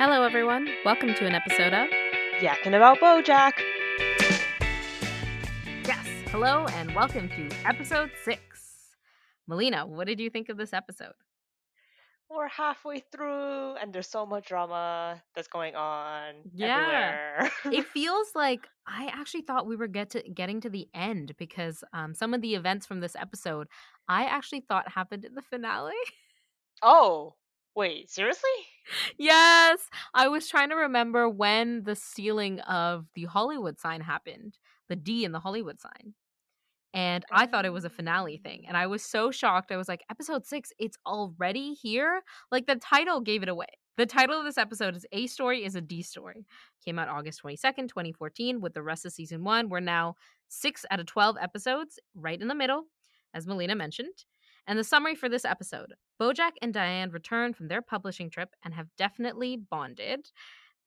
Hello, everyone. Welcome to an episode of Yakkin about Bojack. Yes. Hello, and welcome to episode six. Melina, what did you think of this episode? We're halfway through, and there's so much drama that's going on Yeah. everywhere. It feels like I actually thought we were get to getting to the end because um, some of the events from this episode I actually thought happened in the finale. oh, wait, seriously? yes, I was trying to remember when the stealing of the Hollywood sign happened, the D in the Hollywood sign. And I thought it was a finale thing. And I was so shocked. I was like, episode six, it's already here? Like the title gave it away. The title of this episode is A Story is a D Story. Came out August 22nd, 2014, with the rest of season one. We're now six out of 12 episodes, right in the middle, as Melina mentioned. And the summary for this episode Bojack and Diane return from their publishing trip and have definitely bonded.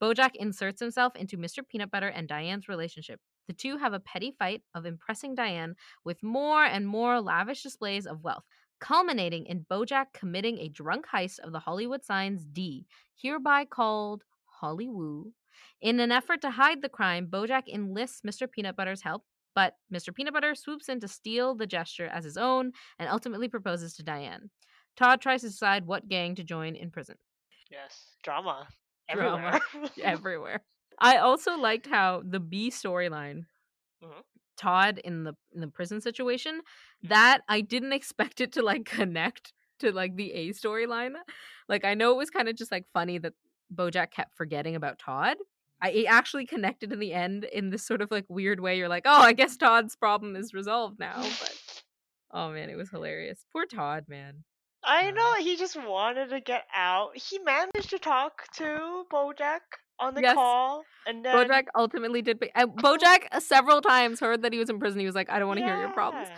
Bojack inserts himself into Mr. Peanut Butter and Diane's relationship. The two have a petty fight of impressing Diane with more and more lavish displays of wealth, culminating in Bojack committing a drunk heist of the Hollywood signs D, hereby called Hollywoo. In an effort to hide the crime, Bojack enlists Mr. Peanut Butter's help, but Mr. Peanut Butter swoops in to steal the gesture as his own and ultimately proposes to Diane. Todd tries to decide what gang to join in prison. Yes, drama. Drama. Everywhere. everywhere. I also liked how the B storyline, Mhm. Todd in the in the prison situation, Mm-hmm. that I didn't expect it to like connect to like the A storyline. Like I know it was kind of just like funny that BoJack kept forgetting about Todd. I it actually connected in the end in this sort of like weird way. You're like, oh, I guess Todd's problem is resolved now. But oh man, it was hilarious. Poor Todd, man. I Uh, know, he just wanted to get out. He managed to talk to Bojack on the Yes. call, and then BoJack ultimately did. Be- and BoJack several times heard that he was in prison. He was like, I don't want to hear your problems.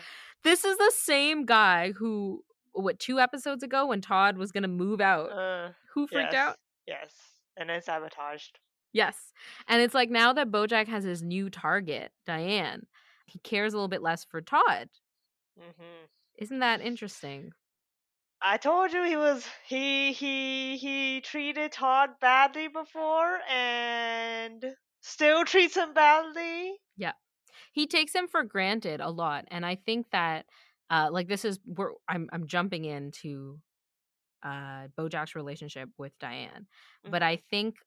This is the same guy who, what, two episodes ago when Todd was going to move out, Uh, who freaked yes, out? Yes, and then sabotaged. Yes. And it's like now that Bojack has his new target, Diane, he cares a little bit less for Todd. hmm Isn't that interesting? I told you he was he he he treated Todd badly before and still treats him badly. Yeah. He takes him for granted a lot. And I think that, uh, like, this is, we're, I'm, I'm jumping into uh, Bojack's relationship with Diane. But I think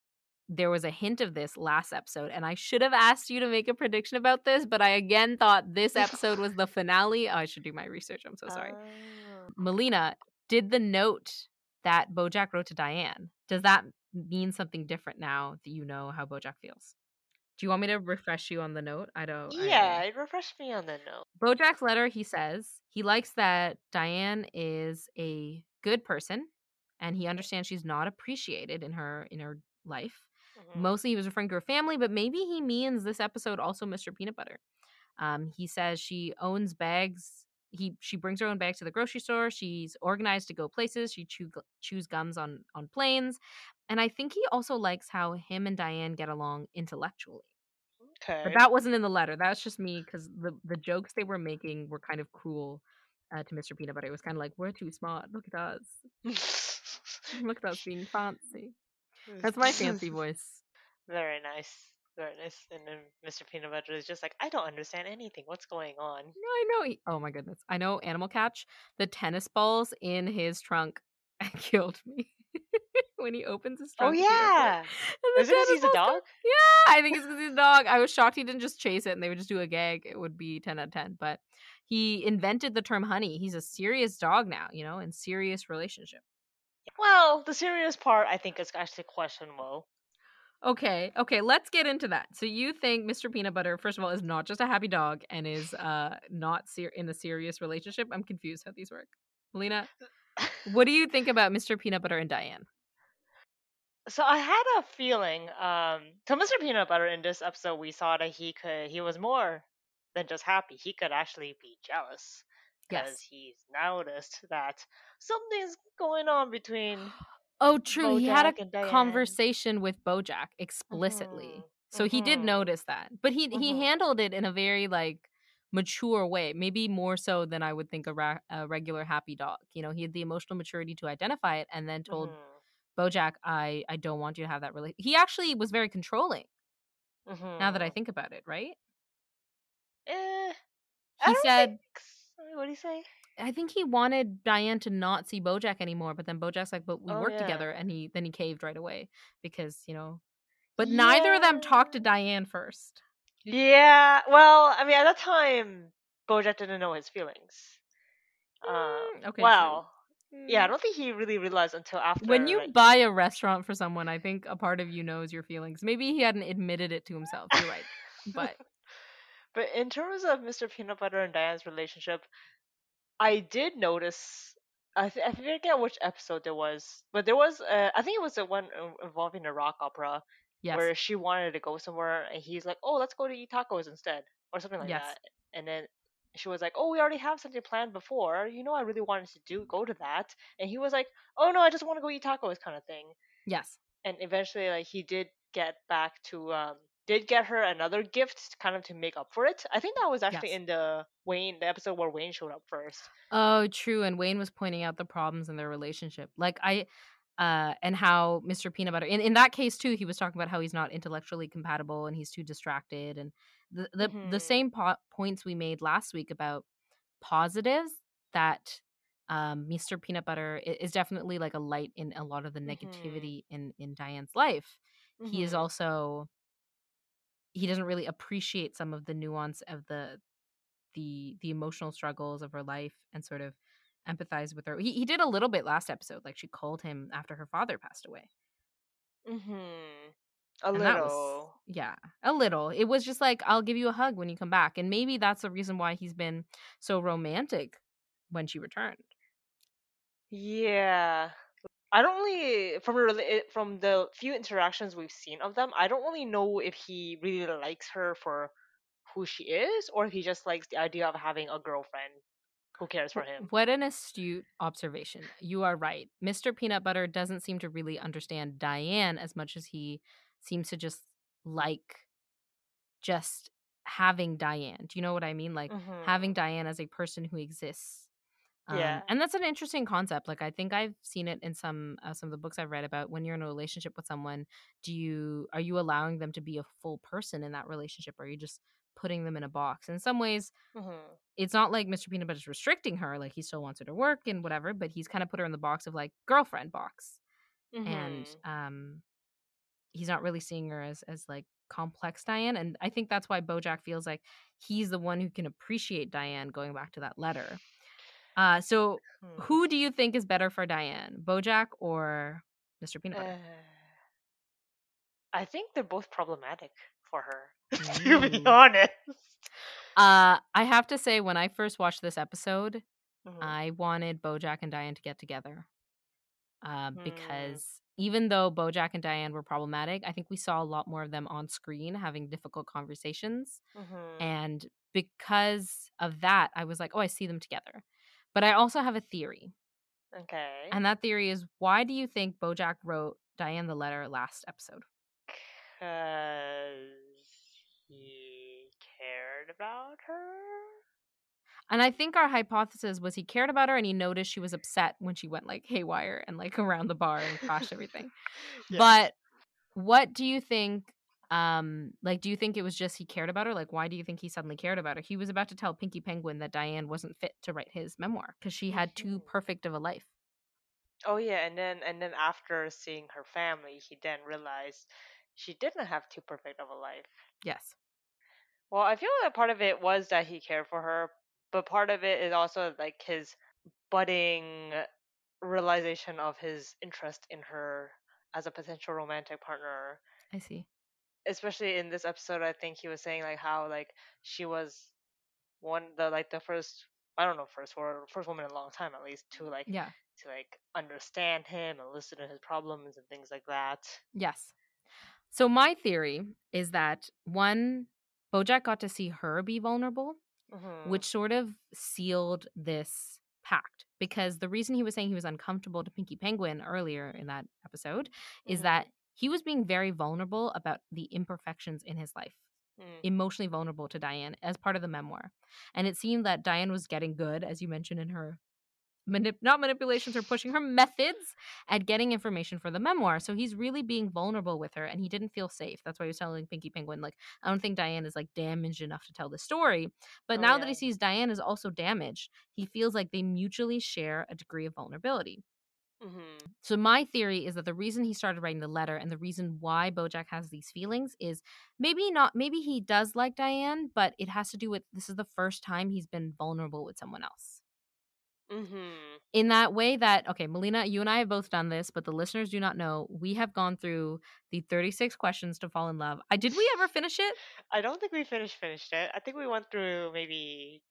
there was a hint of this last episode, and I should have asked you to make a prediction about this, but I again thought this episode was the finale. Oh, I should do my research. I'm so sorry. Oh. Melina, did the note that Bojack wrote to Diane, does that mean something different now that you know how Bojack feels? Do you want me to refresh you on the note? I don't. I- Yeah, it refreshed me on the note. Bojack's letter, he says he likes that Diane is a good person and he understands she's not appreciated in her in her life. Mhm. Mostly he was referring to her family, but maybe he means this episode also Mr. Peanut Butter. Um, he says she owns bags. He she brings her own bags to the grocery store. She's organized to go places. She chew, chews gums on on planes, and I think he also likes how him and Diane get along intellectually. Okay. But that wasn't in the letter. That's just me because the the jokes they were making were kind of cruel uh, to Mr. Peanut Butter. It was kind of like we're too smart. Look at us. Look at us being fancy. Mm. That's my fancy voice. Very nice. Very nice. And then Mr. Peanut Butter is just like, I don't understand anything. What's going on? No, I know. He, oh my goodness. I know Animal Catch. The tennis balls in his trunk killed me when he opens his Oh trunk. airport. yeah. Is it 'cause tennis he's a dog? Yeah, I think it's because he's a dog. I was shocked he didn't just chase it and they would just do a gag. It would be 10 out of 10. But he invented the term honey. He's a serious dog now, you know, in serious relationship. Well, the serious part I think is actually questionable. Okay, okay, let's get into that. So you think Mr. Peanut Butter, first of all, is not just a happy dog and is uh not ser- in a serious relationship? I'm confused how these work. Melina, what do you think about Mr. Peanut Butter and Diane? So I had a feeling, um, so Mr. Peanut Butter in this episode, we saw that he could, he was more than just happy. He could actually be jealous because Yes. he's noticed that something's going on between. Oh, true. he had a conversation with Bojack explicitly. Mhm, So he did mhm. notice that. But he he Mhm. handled it in a very like mature way, maybe more so than I would think a, ra- a regular happy dog. You know, he had the emotional maturity to identify it and then told Mhm. Bojack, I I don't want you to have that really. He actually was very controlling. Now that I Mhm. think about it, right? Eh, He said. What do you say? I think he wanted Diane to not see Bojack anymore, but then Bojack's like, but we Oh work yeah. together, and he then he caved right away because you know. But neither of them talked to Diane first. Yeah. Well, I mean, at that time, Bojack didn't know his feelings. Um. Mm, okay, true. well, yeah. I Mm. don't think he really realized until after. When you like- buy a restaurant for someone, I think a part of you knows your feelings. Maybe he hadn't admitted it to himself. You're right. But but in terms of Mr. Peanut Butter and Diane's relationship, I did notice. I, th- I forget which episode there was, but there was. Uh, I think it was the one involving the rock opera yes, where she wanted to go somewhere, and he's like, "Oh, let's go to eat tacos instead," or something like Yes. that. And then she was like, "Oh, we already have something planned before. You know, I really wanted to do go to that." And he was like, "Oh no, I just want to go eat tacos," kind of thing. yes, and eventually like he did get back to um did get her another gift kind of to make up for it i think that was actually Yes. in the wayne the episode where wayne showed up first Oh, true. And Wayne was pointing out the problems in their relationship. Like I uh and how Mr. Peanut Butter in, in that case too, he was talking about how he's not intellectually compatible and he's too distracted and the the, Mhm. the same po- points we made last week about positives that um Mr. Peanut Butter is definitely like a light in a lot of the Mhm. negativity in in Diane's life. He is Mhm. also he doesn't really appreciate some of the nuance of the the the emotional struggles of her life and sort of empathize with her. He he did a little bit last episode, like she called him after her father passed away. Mhm. a And little was yeah, a little. It was just like I'll give you a hug when you come back. And maybe that's the reason why he's been so romantic when she returned. yeah i don't really from a rela- from the few interactions we've seen of them i don't really know if he really likes her for who she is or if he just likes the idea of having a girlfriend who cares for him What an astute observation. You are right. Mr. Peanut Butter doesn't seem to really understand Diane as much as he seems to just like just having Diane. Do you know what I mean? Like having Mhm. Diane as a person who exists. Um, Yeah. and that's an interesting concept. Like I think I've seen it in some uh, some of the books I've read about when you're in a relationship with someone. Do you are you allowing them to be a full person in that relationship? Or are you just putting them in a box? In some ways, Mhm. it's not like Mr. Peanut Butter is restricting her. Like he still wants her to work and whatever, but he's kind of put her in the box of like girlfriend box, and Mhm. um, he's not really seeing her as as like complex Diane. And I think that's why BoJack feels like he's the one who can appreciate Diane. Going back to that letter. Uh, so Hmm. who do you think is better for Diane, BoJack or Mr. Peanut Butter? Uh, I think they're both problematic for her, to be honest. Uh, I have to say, when I first watched this episode, Mhm. I wanted BoJack and Diane to get together. Uh, Hmm. because even though BoJack and Diane were problematic, I think we saw a lot more of them on screen having difficult conversations. Mhm. And because of that, I was like, oh, I see them together. But I also have a theory. Okay. And that theory is why do you think BoJack wrote Diane the letter last episode? Because he cared about her? And I think our hypothesis was he cared about her and he noticed she was upset when she went like haywire and like around the bar and crashed everything. Yes. But what do you think? Um, like, do you think it was just he cared about her? Like, why do you think he suddenly cared about her? He was about to tell Pinky Penguin that Diane wasn't fit to write his memoir because she had too Mhm. perfect of a life. Oh yeah, and then and then after seeing her family, he then realized she didn't have too perfect of a life. Yes. Well, I feel like part of it was that he cared for her, but part of it is also like his budding realization of his interest in her as a potential romantic partner. I see. Especially in this episode, I think he was saying like how like she was one the like the first I don't know first or first woman in a long time at least to like Yeah. to like understand him and listen to his problems and things like that. Yes. So my theory is that one, Bojack got to see her be vulnerable, Mhm. which sort of sealed this pact. Because the reason he was saying he was uncomfortable to Pinky Penguin earlier in that episode is Mhm. that he was being very vulnerable about the imperfections in his life, Mm. emotionally vulnerable to Diane as part of the memoir. And it seemed that Diane was getting good, as you mentioned in her manip- not manipulations or pushing her methods at getting information for the memoir so he's really being vulnerable with her and he didn't feel safe that's why he was telling pinky penguin like i don't think diane is like damaged enough to tell the story but Oh, now yeah. that he sees diane is also damaged he feels like they mutually share a degree of vulnerability hmm so my theory is that the reason he started writing the letter and the reason why Bojack has these feelings is maybe not maybe he does like Diane, but it has to do with this is the first time he's been vulnerable with someone else. hmm In that way that okay, Melina, you and I have both done this, but the listeners do not know. We have gone through the 36 questions to fall in love. I did we ever finish it? I don't think we finished finished it. I think we went through maybe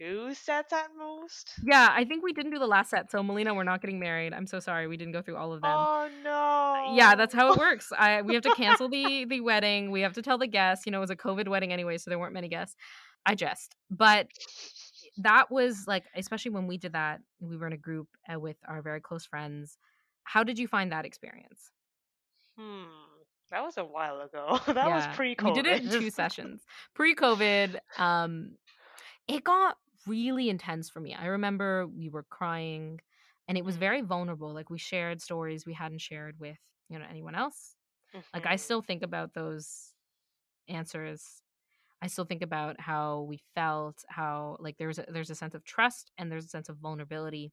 two sets at most. Yeah, I think we didn't do the last set. So Melina, we're not getting married. I'm so sorry. We didn't go through all of them. Oh no. yeah that's how it works i we have to cancel the the wedding we have to tell the guests you know it was a covid wedding anyway so there weren't many guests i jest but that was like especially when we did that we were in a group uh, with our very close friends how did you find that experience Hmm. That was a while ago. that was pre-COVID. we did it in two sessions pre-covid um it got really intense for me i remember we were crying and it was Mhm. very vulnerable like we shared stories we hadn't shared with you know anyone else Like I Mhm. still think about those answers. I still think about how we felt, how like there's a, there's a sense of trust and there's a sense of vulnerability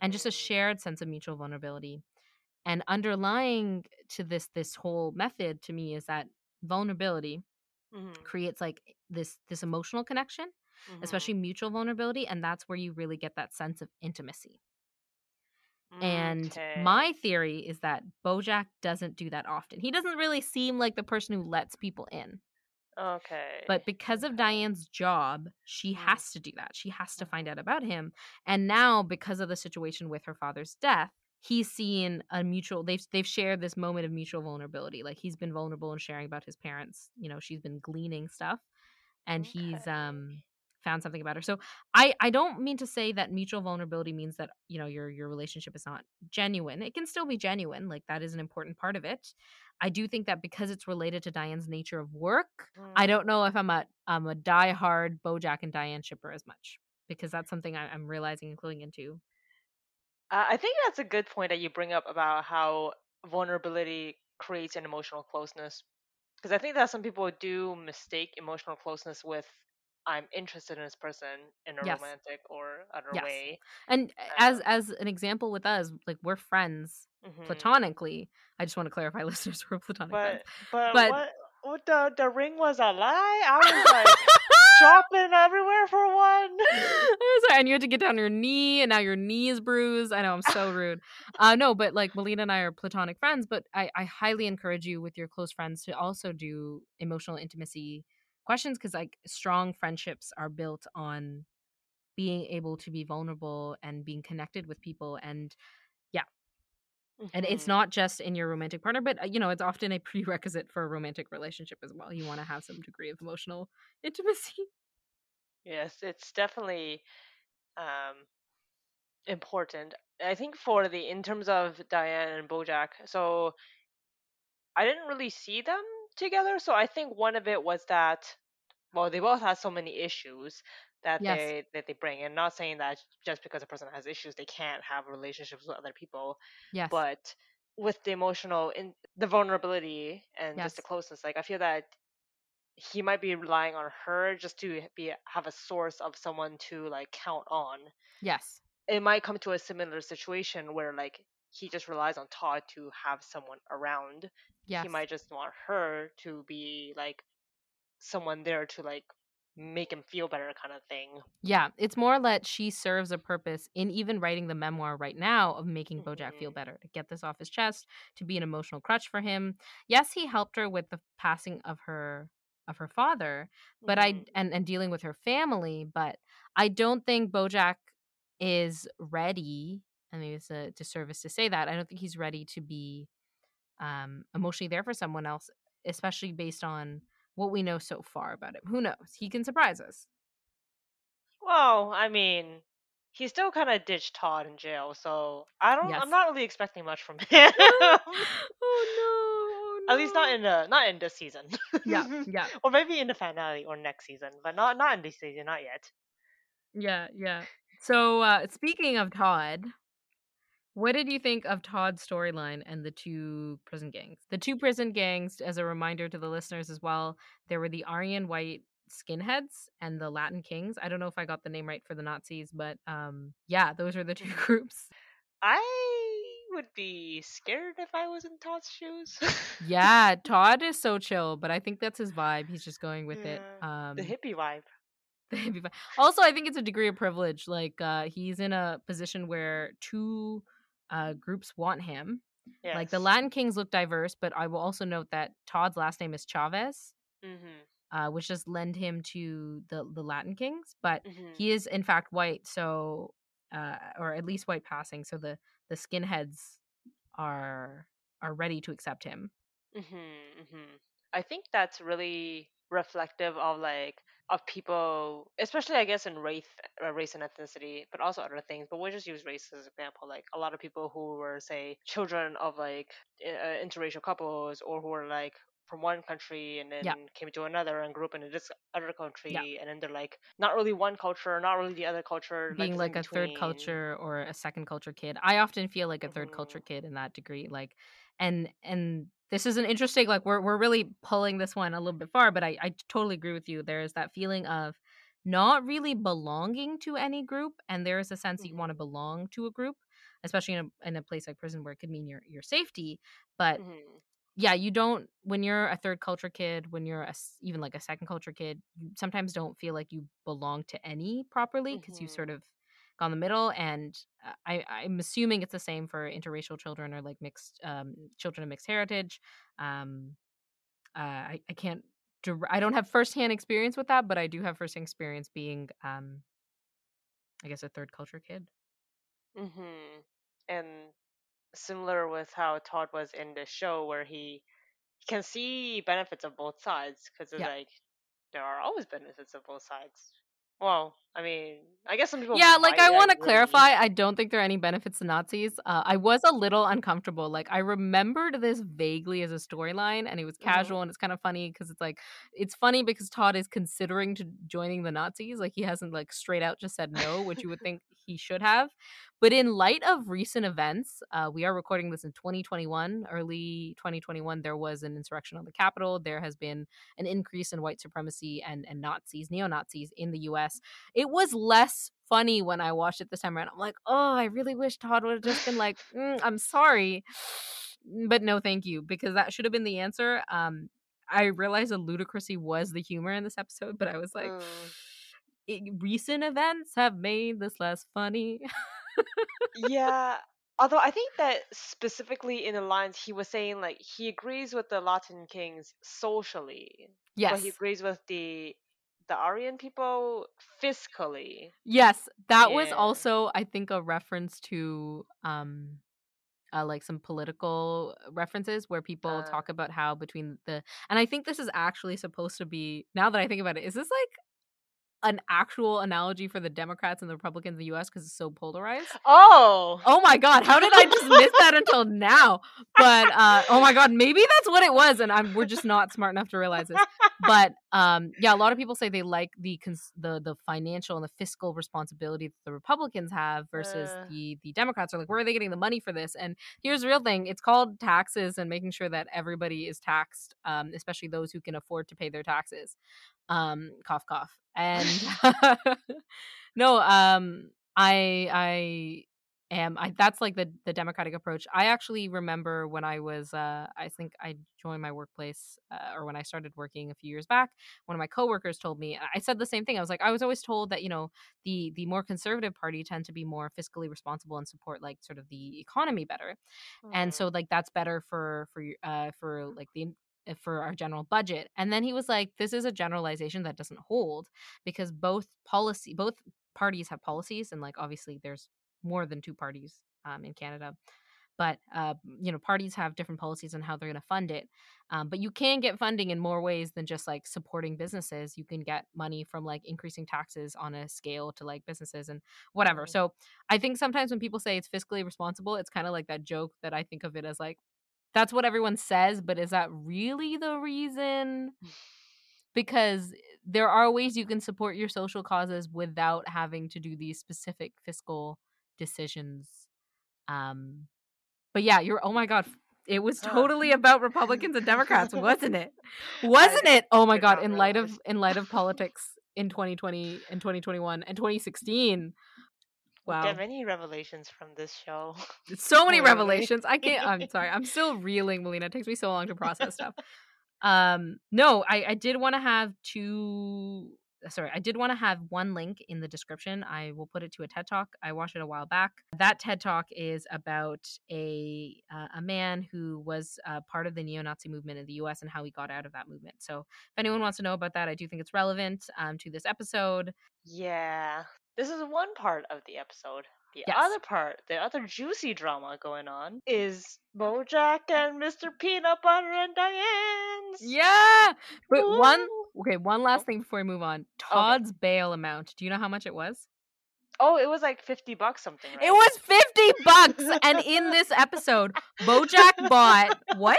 and just a Mhm. shared sense of mutual vulnerability. And underlying to this this whole method to me is that vulnerability Mhm. creates like this this emotional connection, Mhm. especially mutual vulnerability and that's where you really get that sense of intimacy. Mm, And my theory is that Bojack doesn't do that often. He doesn't really seem like the person who lets people in. Okay. But because of. Diane's job, she Mm. has to do that. She has to find out about him. And now because of the situation with her father's death, he's seen a mutual they've they've shared this moment of mutual vulnerability. Like he's been vulnerable and sharing about his parents. You know, she's been gleaning stuff and he's um found something about her. So I I don't mean to say that mutual vulnerability means that, you know, your your relationship is not genuine. It can still be genuine. Like that is an important part of it. I do think that because it's related to Diane's nature of work, I Mm. don't know if I'm a I'm a diehard Bojack and Diane shipper as much because that's something I, I'm realizing and cluing into. Uh, I think that's a good point that you bring up about how vulnerability creates an emotional closeness. Because I think that some people do mistake emotional closeness with I'm interested in this person in a Yes. romantic or other Yes. way. And as Um, as an example with us, like we're friends mhm. platonically. I just want to clarify, listeners, we're platonic friends. But but, But- what what the the ring was a lie? I was like shopping everywhere for one. I'm sorry, and you had to get down your knee, and now your knee is bruised. I know I'm so rude. Uh, no, but like Melina and I are platonic friends, but I, I highly encourage you with your close friends to also do emotional intimacy questions because like strong friendships are built on being able to be vulnerable and being connected with people and yeah. and it's Mhm. not just in your romantic partner but uh, you know it's often a prerequisite for a romantic relationship as well you want to have some degree of emotional intimacy Yes, it's definitely um important. I think for the in terms of Diane and Bojack, so I didn't really see them together. So I think one of it was that well, they both had so many issues that Yes. they that they bring. And not saying that just because a person has issues they can't have relationships with other people, yes but with the emotional in the vulnerability and just the closeness, like I feel that he might be relying on her just to be have a source of someone to like count on. yes It might come to a similar situation where like he just relies on Todd to have someone around. yes He might just want her to be like someone there to like make him feel better kind of thing. Yeah, it's more that she serves a purpose in even writing the memoir right now of making Bojack feel Mhm. better, to get this off his chest, to be an emotional crutch for him. Yes, he helped her with the passing of her of her father, but I Mhm. and and dealing with her family, but I don't think Bojack is ready. I mean, it's a disservice to say that. I don't think he's ready to be um, emotionally there for someone else, especially based on what we know so far about him. Who knows? He can surprise us. Well, I mean, he still kind of ditched Todd in jail, so I don't. Yes. I'm not really expecting much from him. oh no! Oh, At least not in the not in this season. Yeah, yeah, or maybe in the finale or next season, but not not in this season, not yet. yeah, yeah. So, uh, speaking of Todd, what did you think of Todd's storyline and the two prison gangs? The two prison gangs, as a reminder to the listeners as well, there were the Aryan White skinheads and the Latin Kings. I don't know if I got the name right for the Nazis, but um, yeah, those are the two groups. I would be scared if I was in Todd's shoes. yeah, Todd is so chill, but I think that's his vibe. He's just going with it. Um, the hippie vibe. the hippie vibe. Also, I think it's a degree of privilege. Like uh, he's in a position where two uh, groups want him. Yes. Like the Latin Kings look diverse, but I will also note that Todd's last name is Chavez, Mm-hmm. uh, which does lend him to the the Latin Kings. But Mm-hmm. he is in fact white, so uh, or at least white passing. So the the skinheads are are ready to accept him. Mm-hmm, mm-hmm. I think that's really reflective of like of people, especially I guess in race, uh, race and ethnicity, but also other things. But we'll just use race as an example. Like a lot of people who were, say, children of like uh, interracial couples, or who were like from one country and then Yeah. came to another and grew up in this other country, and then they're like not really one culture, not really the other culture, being like in a third culture or a second culture kid. I often feel like a third Mhm. culture kid in that degree. Like and and this is an interesting like we're we're really pulling this one a little bit far, but I, I totally agree with you. There is that feeling of not really belonging to any group and there is a sense that you Mhm. want to belong to a group, especially in a in a place like prison where it could mean your your safety. But Mhm. yeah, you don't when you're a third culture kid, when you're a, even like a second culture kid, you sometimes don't feel like you belong to any properly because you Mhm. sort of gone the middle. And uh, I, I'm assuming it's the same for interracial children or like mixed um, children of mixed heritage. Um, uh, I, I can't, I don't have firsthand experience with that, but I do have firsthand experience being, um, I guess, a third culture kid. Mm-hmm. And similar with how Todd was in the show, where he can see benefits of both sides, because Yeah. like there are always benefits of both sides. Well, I mean, I guess some people. Yeah, like I want to clarify, I don't think there are any benefits to Nazis. Uh, I was a little uncomfortable. Like I remembered this vaguely as a storyline, and it was Mhm. casual, and it's kind of funny because it's like it's funny because Todd is considering to joining the Nazis. Like he hasn't like straight out just said no, which you would think he should have. But in light of recent events, uh, we are recording this in 2021, early 2021. There was an insurrection on the Capitol. There has been an increase in white supremacy and and Nazis, neo Nazis in the U.S it was less funny when I watched it this time around. I'm like, oh, I really wish Todd would have just been like, "Mm, I'm sorry, but no, thank you, because that should have been the answer. Um, I realized the ludicrousy was the humor in this episode, but I was like, Mm. "I- recent events have made this less funny. yeah. Although I think that specifically in the lines he was saying, like he agrees with the Latin kings socially, yes, but he agrees with the the Aryan people fiscally. yes, that was also, I think, a reference to um. Uh, like some political references where people Uh. talk about how between the and I think this is actually supposed to be now that I think about it, is this like an actual analogy for the Democrats and the Republicans in the US because it's so polarized? Oh. Oh my god, how did I just miss that until now? But uh oh my god, maybe that's what it was and I'm we're just not smart enough to realize this. But um yeah, a lot of people say they like the cons- the the financial and the fiscal responsibility that the Republicans have versus Uh. the the Democrats are like where are they getting the money for this? And here's the real thing, it's called taxes and making sure that everybody is taxed um especially those who can afford to pay their taxes. Um cough cough. And no, um I I am I that's like the the democratic approach. I actually remember when I was uh I think I joined my workplace uh, or when I started working a few years back, one of my coworkers told me I said the same thing. I was like I was always told that, you know, the the more conservative party tend to be more fiscally responsible and support like sort of the economy better. And Mm. so like that's better for for your- uh for like the for our general budget. And then he was like this is a generalization that doesn't hold because both policy both parties have policies and like obviously there's more than two parties um, in Canada. But uh, you know, parties have different policies on how they're going to fund it. Um, but you can get funding in more ways than just like supporting businesses. You can get money from like increasing taxes on a scale to like businesses and whatever. Mhm. So I think sometimes when people say it's fiscally responsible, it's kind of like that joke that I think of it as like that's what everyone says, but is that really the reason? because there are ways you can support your social causes without having to do these specific fiscal decisions. Um, but yeah, you're. Oh my god, it was totally about Republicans and Democrats, wasn't it? Wasn't it? Oh my god, in light of in light of politics in 2020 and 2021 and 2016. Wow. get many revelations from this show. so many revelations. I can't. I'm sorry. I'm still reeling, Melina. It takes me so long to process stuff. Um, no, I I did want to have two. Sorry, I did want to have one link in the description. I will put it to a TED talk. I watched it a while back. That TED talk is about a uh, a man who was uh, part of the neo-Nazi movement in the U.S. and how he got out of that movement. So, if anyone wants to know about that, I do think it's relevant um, to this episode. Yeah. This is one part of the episode. The Yes. other part, the other juicy drama going on, is Bojack and Mr. Peanut Butter and Diane's. Yeah, but one Okay, one last oh. thing before we move on. Todd's bail amount. Do you know how much it was? Oh, it was like 50 bucks something, right? It was 50 bucks. and in this episode, Bojack bought what?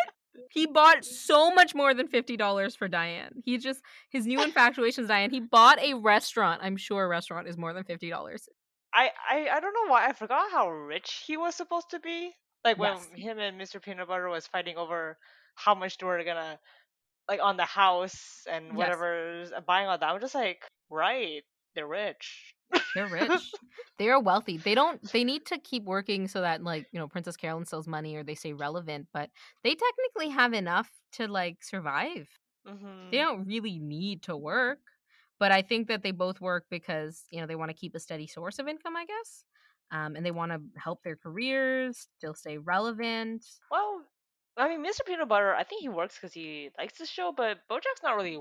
He bought so much more than $50 for Diane. He just his new infatuation is Diane. He bought a restaurant. I'm sure a restaurant is more than $50. I, I I don't know why I forgot how rich he was supposed to be. Like when Yes. him and Mr. Peanut Butter was fighting over how much they were gonna like on the house and Yes. whatever uh, buying all that. I'm just like, right, they're rich. They're rich. they are wealthy. They don't they need to keep working so that like, you know, Princess Carolyn sells money or they stay relevant, but they technically have enough to like survive. hmm they don't really need to work but i think that they both work because you know they want to keep a steady source of income i guess um, and they want to help their careers still stay relevant Well, I mean, Mr. Peanut Butter, I think he works because he likes the show, but Bojack's not really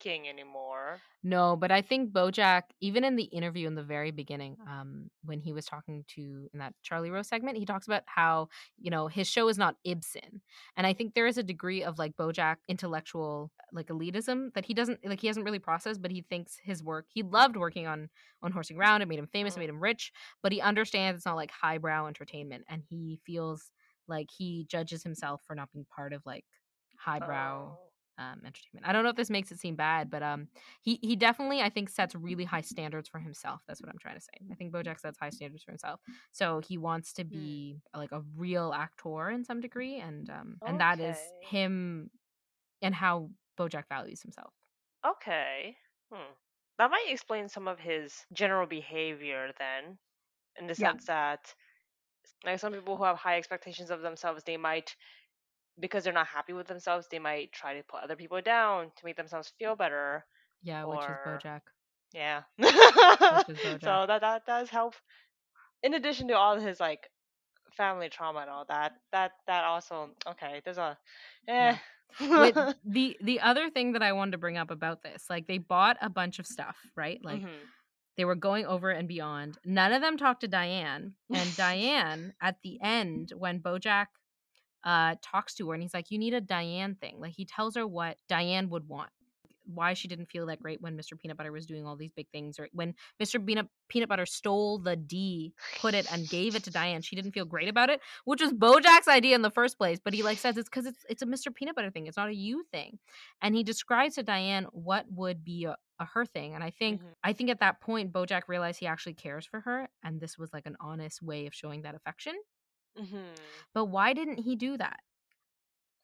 working anymore. no but i think bojack even in the interview in the very beginning um, when he was talking to in that charlie rose segment he talks about how you know his show is not ibsen and i think there is a degree of like bojack intellectual like elitism that he doesn't like he hasn't really processed but he thinks his work he loved working on on horsing around it made him famous it Mhm. made him rich but he understands it's not like highbrow entertainment and he feels like he judges himself for not being part of like highbrow Oh. Um, entertainment. I don't know if this makes it seem bad, but um, he he definitely I think sets really high standards for himself. That's what I'm trying to say. I think BoJack sets high standards for himself, so he wants to be like a real actor in some degree, and um, and that is him and how BoJack values himself. Okay. Hmm. That might explain some of his general behavior then, in the Yeah. sense that, like, some people who have high expectations of themselves, they might, because they're not happy with themselves, they might try to put other people down to make themselves feel better. Yeah, which is BoJack. Yeah. is BoJack. so that that does help. In addition to all his like family trauma and all that, that that also okay. There's a eh. With the the other thing that I wanted to bring up about this, like they bought a bunch of stuff, right? Like Mhm. they were going over and beyond. None of them talked to Diane, and Diane at the end when BoJack uh talks to her and he's like, "You need a Diane thing." Like he tells her what Diane would want. Why she didn't feel that great when Mr. Peanut Butter was doing all these big things, or when Mr. Peanut Peanut Butter stole the D, put it and gave it to Diane. She didn't feel great about it, which was BoJack's idea in the first place. But he like says it's because it's it's a Mr. Peanut Butter thing. It's not a you thing, and he describes to Diane what would be a, a her thing. And I think Mhm. I think at that point BoJack realized he actually cares for her, and this was like an honest way of showing that affection. Mhm. But why didn't he do that?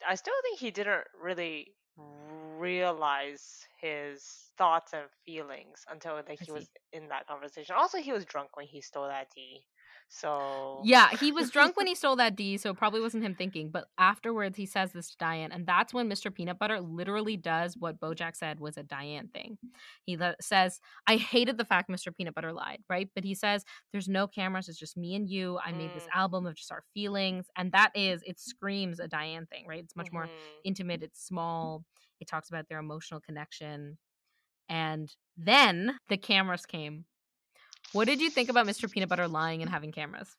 I still think he didn't really realize his thoughts and feelings until like he was in that conversation. Also, he was drunk when he stole that D. So Yeah, he was drunk when he stole that D, so it probably wasn't him thinking. But afterwards, he says this to Diane, and that's when Mr. Peanut Butter literally does what BoJack said was a Diane thing. He le- says, "I hated the fact Mr. Peanut Butter lied, right?" But he says, "There's no cameras; it's just me and you. I made this Mm. album of just our feelings, and that is it screams a Diane thing, right? It's much more Mhm. intimate. It's small. It talks about their emotional connection, and then the cameras came." What did you think about Mr. Peanut Butter lying and having cameras?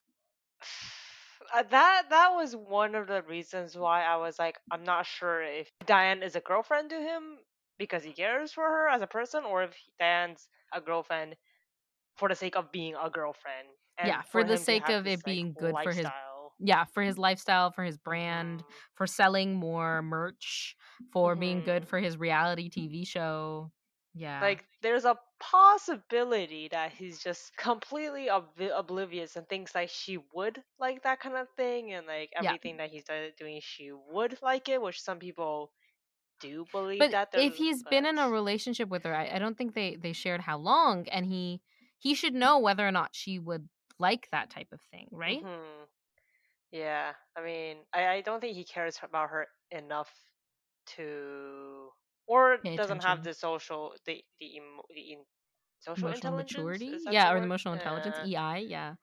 Uh, that that was one of the reasons why I was like, I'm not sure if Diane is a girlfriend to him because he cares for her as a person, or if Diane's a girlfriend for the sake of being a girlfriend. And Yeah, for the sake of this, it like, being good for his lifestyle. Yeah, for his lifestyle, for his brand, Mhm. for selling more merch, for being good Mhm. for his reality TV show. Yeah. Like there's a possibility that he's just completely ob- oblivious and thinks like she would like that kind of thing, and like Yeah. everything that he's do- doing, she would like it, which some people do believe but that. if he's been in a relationship with her, I, I don't think they they shared how long, and he he should know whether or not she would like that type of thing, right? Mhm. Yeah, I mean, I, I don't think he cares about her enough to, or Pay doesn't have the social, the the, emo, the in, social Emotional maturity, yeah, or word? the emotional intelligence, Yeah. EI, yeah.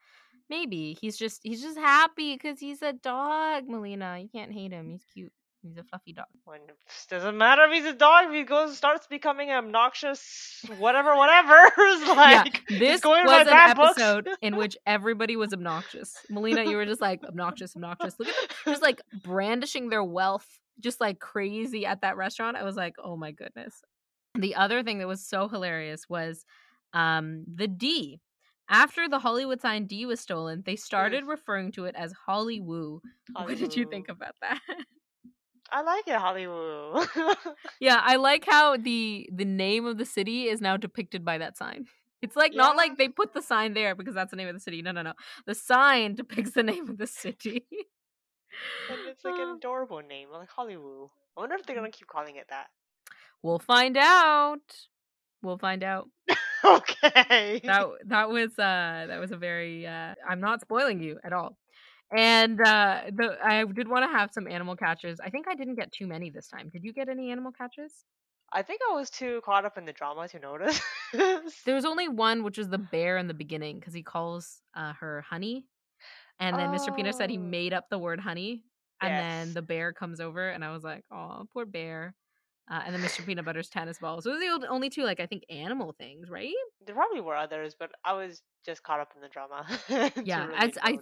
Maybe he's just he's just happy because he's a dog, Melina. You can't hate him. He's cute. He's a fluffy dog. When doesn't matter if he's a dog, if he goes starts becoming obnoxious, whatever, whatever. It's like yeah, this going was an books. episode in which everybody was obnoxious. Melina, you were just like obnoxious, obnoxious. Look at them, just like brandishing their wealth, just like crazy at that restaurant. I was like, oh my goodness. The other thing that was so hilarious was um the D. After the Hollywood sign D was stolen, they started referring to it as Hollywoo. What did you think about that? I like it, Hollywood. Yeah, I like how the the name of the city is now depicted by that sign. It's like not like they put the sign there because that's the name of the city. No, no, no. The sign depicts the name of the city. And it's like an Uh. adorable name, like Hollywood. I wonder if they're gonna keep calling it that. we'll find out. We'll find out. okay. That that was uh that was a very uh I'm not spoiling you at all. And uh the I did want to have some animal catchers. I think I didn't get too many this time. Did you get any animal catchers? I think I was too caught up in the drama to notice. There was only one, which was the bear in the beginning, because he calls uh, her honey, and then Mr. Peanut said he Oh. made up the word honey, and then the bear comes over, and I was like, "Oh, poor bear." Uh, and then Mr. Peanut Butter's tennis balls. Those are the only two, like I think, animal things, right? There probably were others, but I was just caught up in the drama. Yeah, really as I-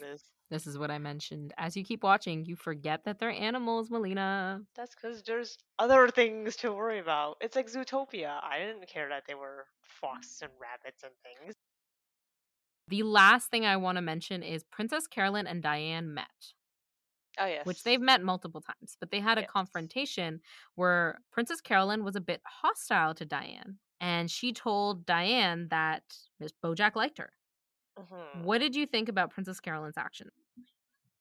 This is what I mentioned. As you keep watching, you forget that they're animals, Melina. That's because there's other things to worry about. It's like Zootopia. I didn't care that they were foxes and rabbits and things. The last thing I want to mention is Princess Carolyn and Diane met. Oh yes. which they've met multiple times, but they had a Yes. confrontation where Princess Carolyn was a bit hostile to Diane, and she told Diane that Miss Bojack liked her. Mhm. What did you think about Princess Carolyn's action?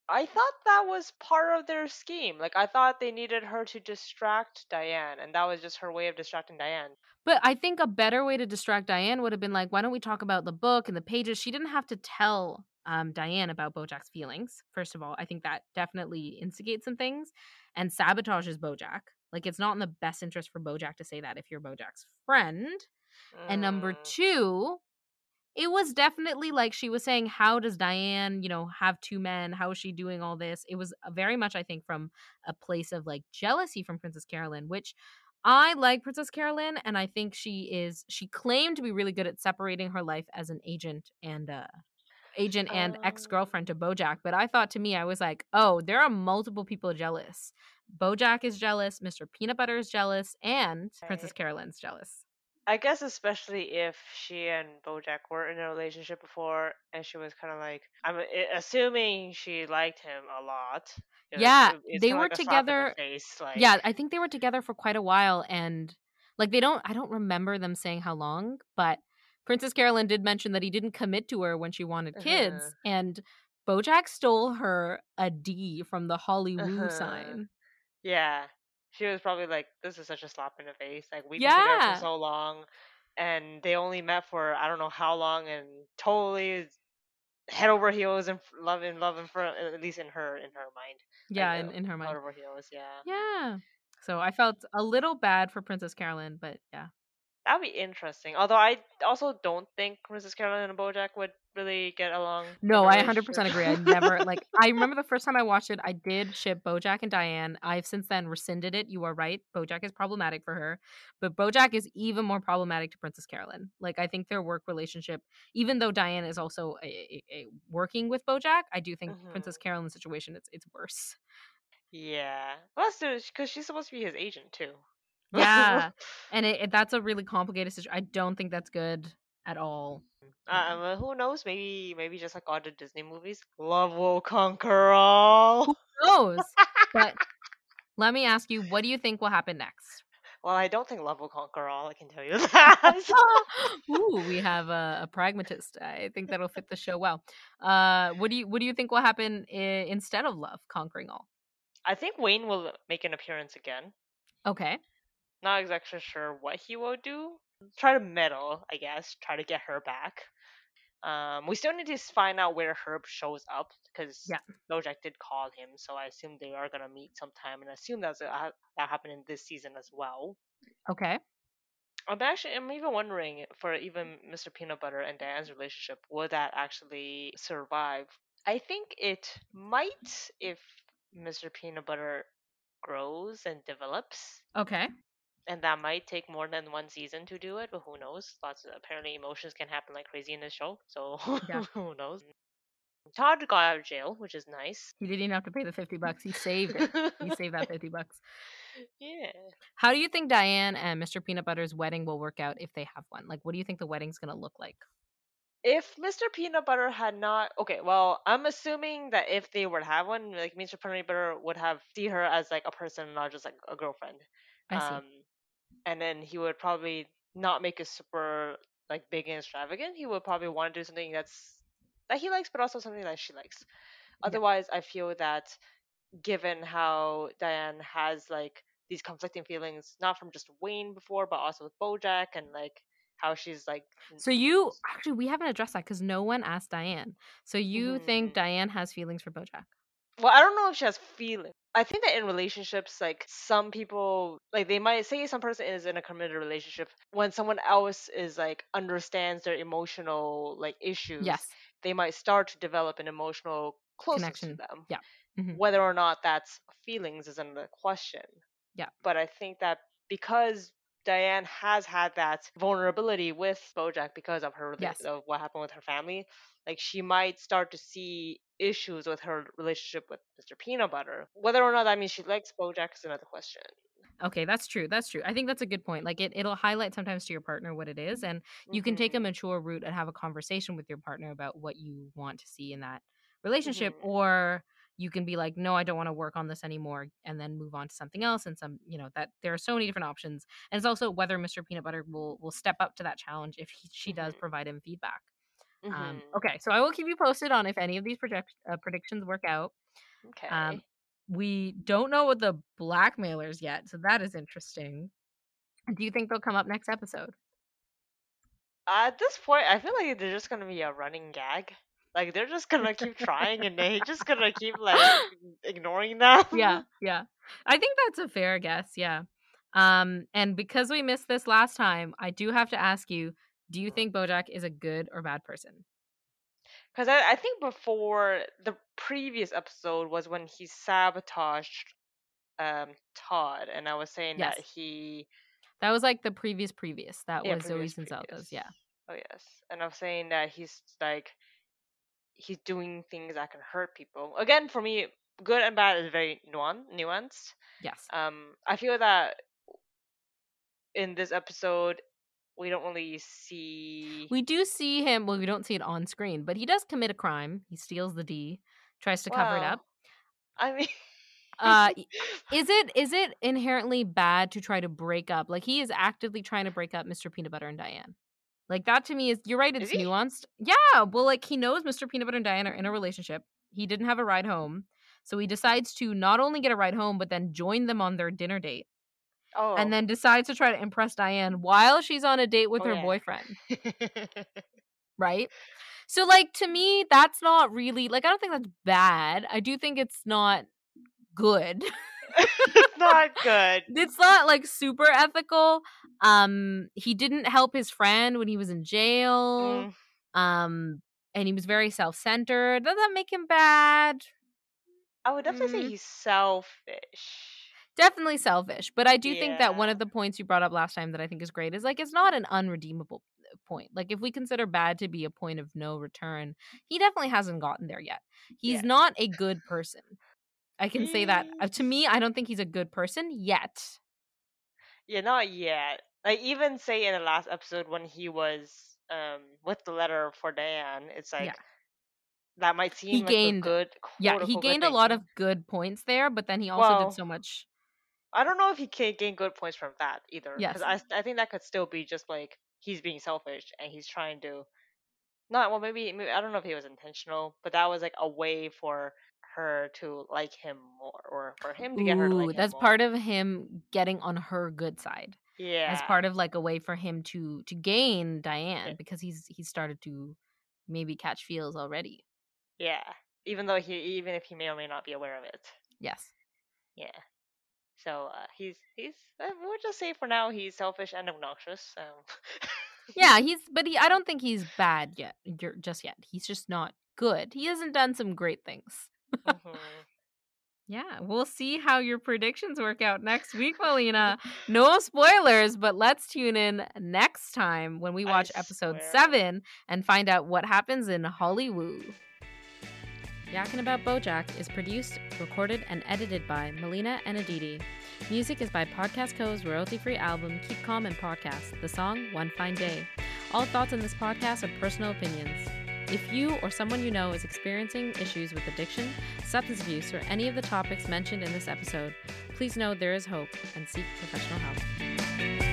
I thought that was part of their scheme. Like I thought they needed her to distract Diane, and that was just her way of distracting Diane. But I think a better way to distract Diane would have been like, why don't we talk about the book and the pages? She didn't have to tell um, Diane about Bojack's feelings. First of all, I think that definitely instigates some things and sabotages Bojack. Like, it's not in the best interest for Bojack to say that if you're Bojack's friend. And number Mm, two, it was definitely like she was saying, How does Diane, you know, have two men? How is she doing all this? It was uh, very much, I think, from a place of like jealousy from Princess Carolyn, which I like Princess Carolyn, and I think she is, she claimed to be really good at separating her life as an agent and, uh, agent and Um, ex-girlfriend to Bojack, but I thought to me I was like, "Oh, there are multiple people jealous. Bojack is jealous, Mr. Peanut Butter is jealous, and Princess Carolyn's jealous." I guess especially if she and Bojack were in a relationship before, and she was kind of like, I'm assuming she liked him a lot. know, Yeah, it- it's they were like a slap in the together- face, like, Yeah, I think they were together for quite a while and like they don't I don't remember them saying how long, but Princess Carolyn did mention that he didn't commit to her when she wanted kids Uh-huh. and Bojack stole her a D from the Hollywood Uh-huh. sign. Yeah. She was probably like, this is such a slap in the face. Like, we've been together for so long, and they only met for I don't know how long, and totally head over heels and love in love and for at least in her in her mind. Yeah, Like, in, in her mind, Head over heels, yeah. Yeah. So I felt a little bad for Princess Carolyn, but yeah. That'd be interesting. Although I also don't think Princess Carolyn and BoJack would really get along. No, I 100% agree. I never like I remember the first time I watched it, I did ship Bojack and Diane. I've since then rescinded it. You are right. Bojack is problematic for her, but Bojack is even more problematic to Princess Carolyn. Like I think their work relationship, even though Diane is also a, a, a working with Bojack, I do think Princess mm-hmm. Carolyn's situation it's it's worse. yeah. Well, that's because she's supposed to be his agent too. Yeah, and it, it- that's a really complicated situation. I don't think that's good at all. Uh, who knows? Maybe, maybe just like all the Disney movies, love will conquer all. Who knows? but let me ask you, what do you think will happen next? Well, I don't think love will conquer all. I can tell you that. Ooh, we have a, a, pragmatist. I think that'll fit the show well. Uh, what do you what do you think will happen I- instead of love conquering all? I think Wayne will make an appearance again. Okay. Not exactly sure what he will do. Try to meddle, I guess. Try to get her back. Um, we still need to find out where Herb shows up because yeah. Bojack did call him, so I assume they are gonna meet sometime, and I assume that's uh, that happened in this season as well. Okay. I'm actually I'm even wondering for even Mr. Peanut Butter and Diane's relationship, would that actually survive? I think it might if Mr. Peanut Butter grows and develops. Okay and that might take more than one season to do it, but who knows? Lots of apparently emotions can happen like crazy in this show, so yeah. who knows? Todd got out of jail, which is nice. He didn't even have to pay the fifty bucks. He saved it. he saved that fifty bucks. Yeah. How do you think Diane and Mr. Peanut Butter's wedding will work out if they have one? Like, what do you think the wedding's gonna look like? If Mr. Peanut Butter had not, okay, well, I'm assuming that if they were to have one, like Mr. Peanut Butter would have see her as like a person, not just like a girlfriend. I see. Um, and then he would probably not make it super like big and extravagant. He would probably want to do something that's that he likes, but also something that she likes. Otherwise, yeah. I feel that given how Diane has like these conflicting feelings, not from just Wayne before, but also with BoJack and like how she's like. So you actually we haven't addressed that because no one asked Diane. So you mm-hmm. think Diane has feelings for BoJack? Well, I don't know if she has feelings. I think that in relationships, like some people, like they might say some person is in a committed relationship when someone else is like understands their emotional like issues. Yes, they might start to develop an emotional closeness connection to them. Yeah, mm-hmm. whether or not that's feelings is another question. Yeah, but I think that because Diane has had that vulnerability with Bojack because of her yes. of what happened with her family. Like she might start to see issues with her relationship with Mr. Peanut Butter. Whether or not that means she likes Bojack is another question. Okay, that's true. That's true. I think that's a good point. Like it, it'll highlight sometimes to your partner what it is, and you mm-hmm. can take a mm-hmm. mature route and have a conversation with your partner about what you want to see in that relationship, mm-hmm. or you can be like no i don't want to work on this anymore and then move on to something else and some you know that there are so many different options and it's also whether mr peanut butter will will step up to that challenge if he, she mm-hmm. does provide him feedback. Um, mm-hmm. um, okay so i will keep you posted on if any of these project uh, predictions work out. Okay. um, we don't know what the blackmailers yet so that is interesting. Do you think they'll come up next episode? At this point i feel like they're just going to be a running gag like they're just gonna keep trying and they just gonna keep like ignoring them. Yeah, yeah. I think that's a fair guess, yeah. Um, and because we missed this last time, I do have to ask you, do you think Bojack is a good or bad person? Because I, I think before the previous episode was when he sabotaged um Todd and I was saying yes. that he that was like the previous previous. That yeah, was Zoës and Zeldas, yeah. Oh yes. And I was saying that he's like he's doing things that can hurt people. Again, for me, good and bad is very nuanced. Yes. Um, I feel that in this episode, we don't really see. We do see him. Well, we don't see it on screen, but he does commit a crime. He steals the D, tries to well, cover it up. I mean. uh is it is it inherently bad to try to break up like he is actively trying to break up mr peanut butter and diane like that to me is you're right, it's nuanced. Yeah. Well, like he knows Mr. Peanut Butter and Diane are in a relationship. He didn't have a ride home. So he decides to not only get a ride home, but then join them on their dinner date. Oh. And then decides to try to impress Diane while she's on a date with oh, her yeah. boyfriend. right? So like to me, that's not really like I don't think that's bad. I do think it's not good. it's not good. It's not like super ethical. Um, he didn't help his friend when he was in jail. Mm. Um, and he was very self-centered. Does that make him bad? I would definitely mm. say he's selfish. Definitely selfish, but I do yeah. think that one of the points you brought up last time that I think is great is like it's not an unredeemable uh, point. Like if we consider bad to be a point of no return, he definitely hasn't gotten there yet. He's yeah. not a good person. I can say that. Uh, to me, I don't think he's a good person yet. Yeah, not yet. Like even say in the last episode when he was um with the letter for Diane, it's like yeah. that might seem he like gained good. Yeah, he gained a lot of good points there, but then he also well, did so much. I don't know if he can gain good points from that either. Yes. Because I, I think that could still be just like he's being selfish and he's trying to. Not well, maybe, maybe I don't know if he was intentional, but that was like a way for her to like him more, or for him to get her to Ooh, like him that's more. part of him getting on her good side. yeah. As part of like a way for him to to gain Diane because he's he's started to maybe catch feels already. Yeah. Even though he, even if he may or may not be aware of it. Yes. Yeah. So uh, he's he's uh, we'll just say for now he's selfish and obnoxious. So Yeah, he's but he I don't think he's bad yet. Just yet. He's just not good. He hasn't done some great things. Mhm. Yeah, we'll see how your predictions work out next week, Melina. No spoilers, but let's tune in next time when we I watch episode swear. seven and find out what happens in Hollywood. Yakkin About Bojack is produced, recorded, and edited by Melina and Aditi. Music is by Podcast Co.'s royalty-free album Keep Calm and Podcast, the song One Fine Day. All thoughts in this podcast are personal opinions. If you or someone you know is experiencing issues with addiction, substance abuse, or any of the topics mentioned in this episode, please know there is hope and seek professional help.